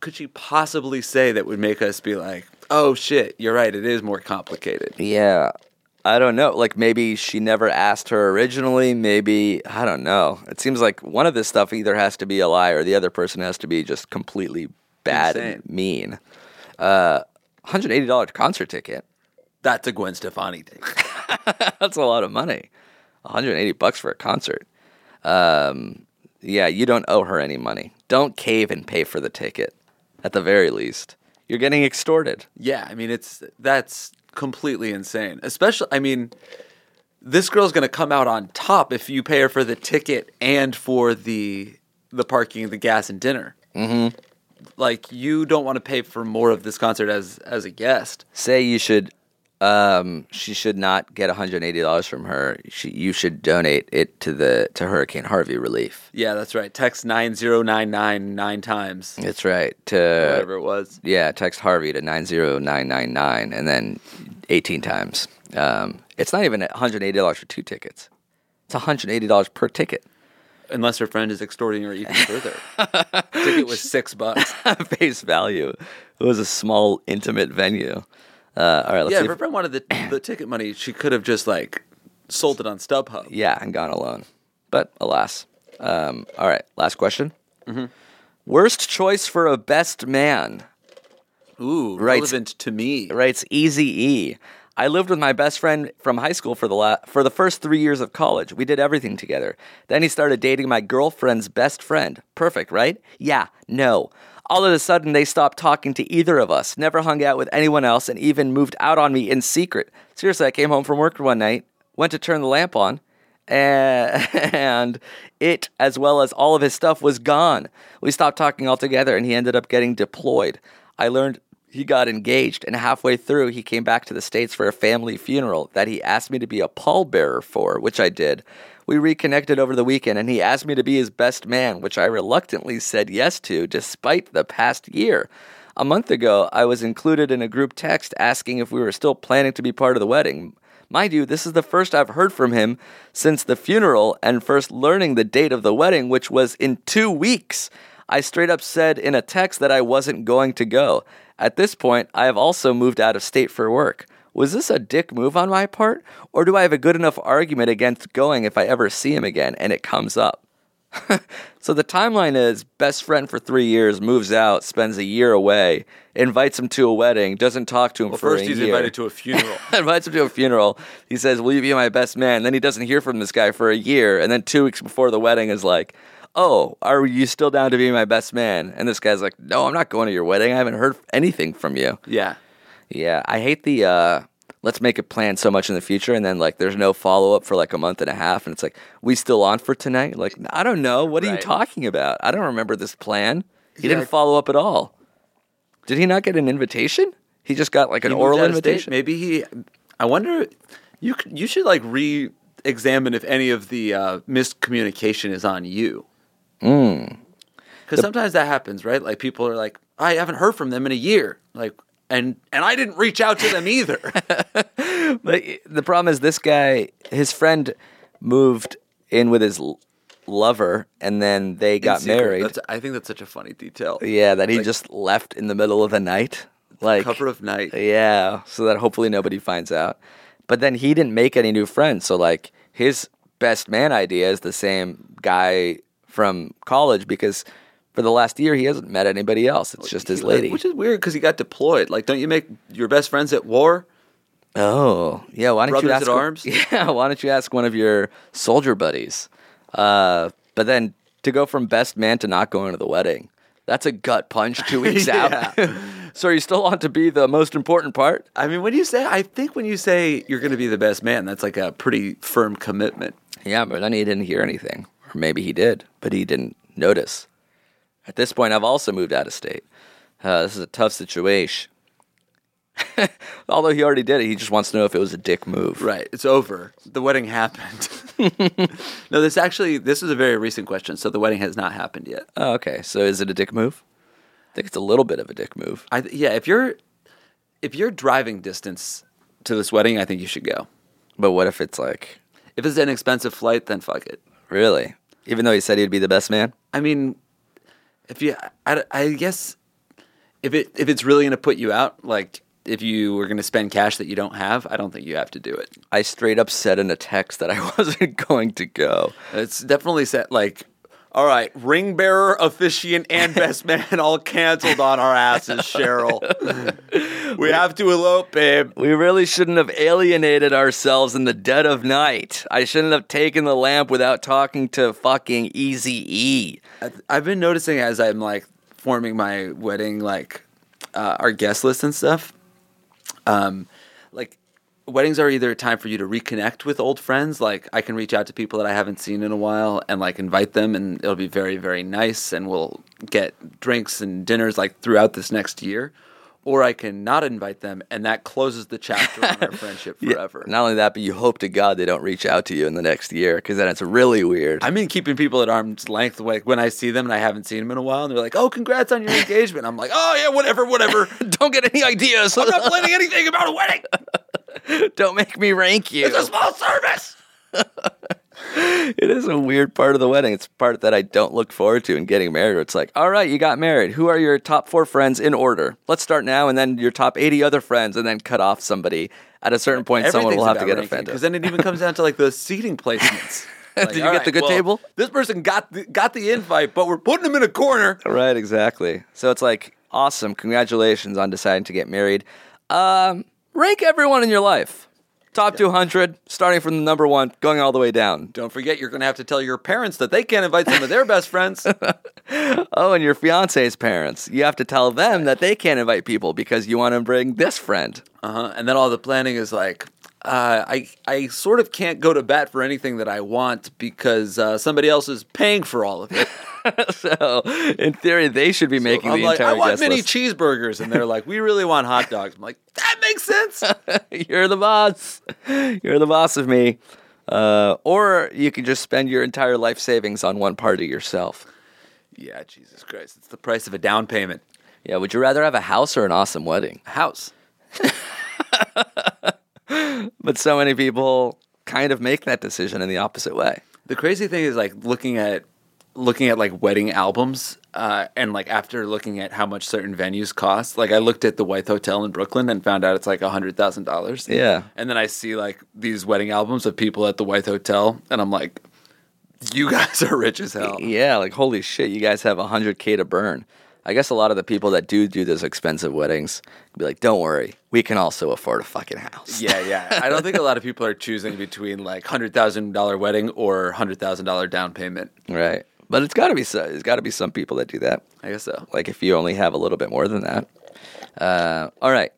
Speaker 4: could she possibly say that would make us be like, oh shit, you're right, it is more complicated.
Speaker 2: Yeah. I don't know. Like maybe she never asked her originally. Maybe I don't know. It seems like one of this stuff either has to be a lie or the other person has to be just completely bad and mean. Uh, $180 concert ticket.
Speaker 4: That's a Gwen Stefani thing.
Speaker 2: That's a lot of money. 180 bucks for a concert. Um, yeah, you don't owe her any money. Don't cave and pay for the ticket. At the very least, you're getting extorted.
Speaker 4: Yeah, I mean it's that's completely insane. Especially, I mean, this girl's gonna come out on top if you pay her for the ticket and for the the parking, the gas, and dinner. Mm-hmm. Like you don't want to pay for more of this concert as as a guest.
Speaker 2: Say you should. Um, she should not get 180 dollars from her. She, you should donate it to the to Hurricane Harvey relief.
Speaker 4: Yeah, that's right. Text nine zero nine nine nine times,
Speaker 2: That's right. To
Speaker 4: whatever it was.
Speaker 2: yeah, text Harvey to 90999 and then 18 times. Um, it's not even $180 for two tickets. It's $180 per ticket.
Speaker 4: Unless her friend is extorting her even further. Ticket was six bucks.
Speaker 2: Face value. It was a small, intimate venue. Uh, all right, let's
Speaker 4: yeah,
Speaker 2: see.
Speaker 4: if her friend wanted the the ticket money, she could have just like sold it on StubHub.
Speaker 2: yeah, and gone alone. But alas. Um, all right, last question.
Speaker 4: Mm-hmm.
Speaker 2: Worst choice for a best man.
Speaker 4: Ooh,
Speaker 2: Right.
Speaker 4: relevant to me.
Speaker 2: writes Easy E. I lived with my best friend from high school for the la- for the first three years of college. We did everything together. Then he started dating my girlfriend's best friend. Perfect, right? Yeah, no. All of a sudden, they stopped talking to either of us, never hung out with anyone else, and even moved out on me in secret. Seriously, I came home from work one night, went to turn the lamp on, and it, as well as all of his stuff, was gone. We stopped talking altogether, and he ended up getting deployed. I learned he got engaged, and halfway through, he came back to the States for a family funeral that he asked me to be a pallbearer for, which I did. We reconnected over the weekend, and he asked me to be his best man, which I reluctantly said yes to, despite the past year. A month ago, I was included in a group text asking if we were still planning to be part of the wedding. Mind you, this is the first I've heard from him since the funeral and first learning the date of the wedding, which was in two weeks. I straight up said in a text that I wasn't going to go. At this point, I have also moved out of state for work. Was this a dick move on my part? Or do I have a good enough argument against going if I ever see him again and it comes up? so the timeline is best friend for three years, moves out, spends a year away, invites him to a wedding, doesn't talk to him
Speaker 4: Well,
Speaker 2: for
Speaker 4: first
Speaker 2: a
Speaker 4: he's
Speaker 2: year.
Speaker 4: invited to a funeral.
Speaker 2: invites him to a funeral. He says, "Will you be my best man?" Then he doesn't hear from this guy for a year, and then two weeks before the wedding is like, "Oh, are you still down to be my best man?" And this guy's like, "No, I'm not going to your wedding. I haven't heard anything from you."
Speaker 4: Yeah.
Speaker 2: Yeah, I hate the uh let's make a plan so much in the future and then like there's no follow up for like a month and a half and it's like we still on for tonight? Like I don't know. What are you talking about? I don't remember this plan. He
Speaker 4: Yeah.
Speaker 2: didn't follow up at all. Did he not get an invitation? He just got like an oral
Speaker 4: out of state.
Speaker 2: invitation.
Speaker 4: Maybe he. I wonder. You you should like re-examine if any of the uh, miscommunication is on you.
Speaker 2: Hmm.
Speaker 4: Because sometimes that happens, right? Like people are like, I haven't heard from them in a year, like, and and I didn't reach out to them either.
Speaker 2: But the problem is this guy, his friend moved in with his lover and then they got married.
Speaker 4: That's, I think that's such a funny detail.
Speaker 2: yeah, that he
Speaker 4: like-
Speaker 2: just left in the middle of the night. Like
Speaker 4: Cover of night.
Speaker 2: Yeah, so that hopefully nobody finds out. But then he didn't make any new friends. So like his best man idea is the same guy from college because for the last year he hasn't met anybody else. It's just his lady.
Speaker 4: which is weird because he got deployed. Like, don't you make your best friends at war?
Speaker 2: Oh, yeah. Why don't you ask?
Speaker 4: at
Speaker 2: one-
Speaker 4: arms?
Speaker 2: Yeah. Why don't you ask one of your soldier buddies? Uh, but then to go from best man to not going to the wedding, that's a gut punch two weeks out. so are you still on to be the most important part?
Speaker 4: I mean, when you say, I think when you say you're going to be the best man, that's like a pretty firm commitment.
Speaker 2: Yeah, but then he didn't hear anything. Or maybe he did, but he didn't notice. At this point, I've also moved out of state. Uh, this is a tough situation. Although he already did it, he just wants to know if it was a dick move.
Speaker 4: Right. It's over. The wedding happened. no, this actually, this is a very recent question. So the wedding has not happened yet.
Speaker 2: Oh, okay. So is it a dick move? I think it's a little bit of a dick move.
Speaker 4: I, yeah, if you're, if you're driving distance to this wedding, I think you should go.
Speaker 2: But what if it's like,
Speaker 4: If it's an expensive flight, then fuck it.
Speaker 2: really? Even though he said he'd be the best man?
Speaker 4: I mean, if you, I, I guess, if it if it's really going to put you out, like if you were going to spend cash that you don't have, I don't think you have to do it.
Speaker 2: I straight up said in a text that I wasn't going to go.
Speaker 4: It's definitely set like, all right, ring bearer, officiant, and best man all canceled on our asses, Cheryl. we have to elope, babe.
Speaker 2: We really shouldn't have alienated ourselves in the dead of night. I shouldn't have taken the lamp without talking to fucking Easy E.
Speaker 4: I've been noticing as I'm like forming my wedding, like uh, our guest list and stuff. Um, like weddings are either a time for you to reconnect with old friends. Like I can reach out to people that I haven't seen in a while and like invite them, and it'll be very very nice, and we'll get drinks and dinners like throughout this next year. Or I can not invite them, and that closes the chapter on our friendship
Speaker 2: Yeah,
Speaker 4: forever.
Speaker 2: Not only that, but you hope to God they don't reach out to you in the next year because then it's really weird.
Speaker 4: I mean, keeping people at arm's length. Like when I see them and I haven't seen them in a while, and they're like, "Oh, congrats on your engagement." I'm like, "Oh yeah, whatever, whatever."
Speaker 2: don't get any ideas.
Speaker 4: I'm not planning anything about a wedding.
Speaker 2: don't make me rank you.
Speaker 4: It's a small service.
Speaker 2: It is a weird part of the wedding. It's part that I don't look forward to in getting married. Where it's like, all right, you got married. Who are your top four friends in order? Let's start now, and then your top 80 other friends, and then cut off somebody. At a certain point, someone will have to get offended.
Speaker 4: because then it even comes down to like the seating placements. Like,
Speaker 2: Did you get the good
Speaker 4: well,
Speaker 2: table?
Speaker 4: This person got the, got the invite, but we're putting them in a corner.
Speaker 2: Right, exactly. So it's like, awesome. Congratulations on deciding to get married. Um, rank everyone in your life. Top 200, starting from the number one, going all the way down.
Speaker 4: Don't forget, you're going to have to tell your parents that they can't invite some of their best friends.
Speaker 2: Oh, and your fiance's parents. You have to tell them that they can't invite people because you want to bring this friend.
Speaker 4: Uh-huh. And then all the planning is like, uh, I I sort of can't go to bat for anything that I want because uh, somebody else is paying for all of it.
Speaker 2: So, in theory, they should be making
Speaker 4: I'm
Speaker 2: the
Speaker 4: like,
Speaker 2: entire
Speaker 4: I want mini
Speaker 2: list.
Speaker 4: cheeseburgers, and they're like, we really want hot dogs. I'm like, that makes sense.
Speaker 2: You're the boss. You're the boss of me. Uh, or you can just spend your entire life savings on one party yourself.
Speaker 4: yeah, Jesus Christ, it's the price of a down payment.
Speaker 2: Yeah, would you rather have a house or an awesome wedding?
Speaker 4: House.
Speaker 2: But so many people kind of make that decision in the opposite way.
Speaker 4: The crazy thing is like looking at looking at like wedding albums, uh, and like after looking at how much certain venues cost, like I looked at the Wythe Hotel in Brooklyn and found out it's like a hundred thousand dollars.
Speaker 2: Yeah.
Speaker 4: and then I see like these wedding albums of people at the Wythe Hotel, and I'm like, you guys are rich as hell.
Speaker 2: Yeah, like holy shit, you guys have a 100k to burn. I guess a lot of the people that do do those expensive weddings be like, "Don't worry, we can also afford a fucking house."
Speaker 4: Yeah, yeah. I don't think a lot of people are choosing between like hundred thousand dollar wedding or hundred thousand dollar down payment.
Speaker 2: Right. but it's got to be so, it's got to be some people that do that.
Speaker 4: I guess so.
Speaker 2: Like if you only have a little bit more than that. Uh, all right,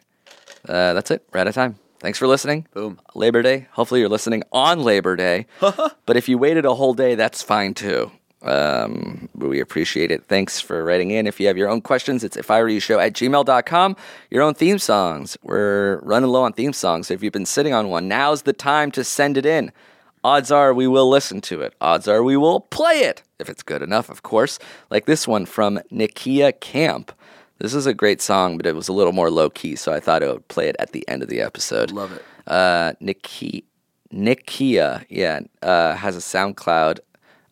Speaker 2: uh, that's it. We're out of time. Thanks for listening.
Speaker 4: Boom.
Speaker 2: Labor Day. Hopefully you're listening on Labor Day. but if you waited a whole day, that's fine too. Um, we appreciate it. Thanks for writing in. If you have your own questions, it's if I were you show at gmail.com. Your own theme songs. We're running low on theme songs. So if you've been sitting on one, now's the time to send it in. Odds are we will listen to it. Odds are we will play it, if it's good enough, of course. Like this one from Nikia Camp. This is a great song, but it was a little more low key, so I thought I would play it at the end of the episode.
Speaker 4: Love it.
Speaker 2: Uh, Nikki, Nikia, yeah, uh, has a SoundCloud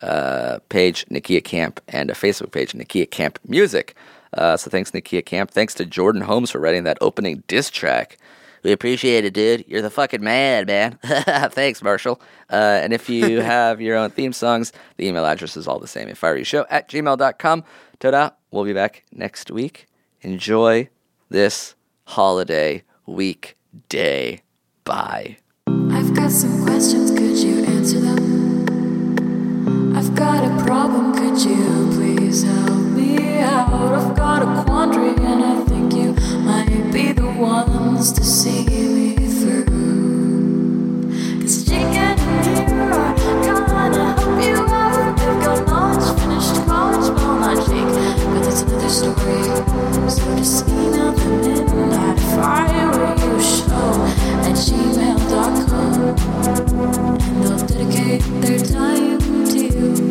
Speaker 2: uh, page, Nikia Camp, and a Facebook page, Nikia Camp Music. Uh, so thanks, Nikia Camp. Thanks to Jordan Holmes for writing that opening diss track.
Speaker 5: We appreciate it, dude. You're the fucking man, man.
Speaker 2: Thanks, Marshall. Uh, and if you have your own theme songs, the email address is all the same. If I were you show at gmail.com. Toda, we'll be back next week. Enjoy this holiday week day. Bye.
Speaker 6: I've got some questions, got a problem, could you please help me out? I've got a quandary, and I think you might be the ones to see me through. Cause Jake and Amir are gonna help you out. They've got knowledge, finished college, well, not Jake, but that's another story. So email them in at I were you show at gmail.com. And they'll dedicate their time to you.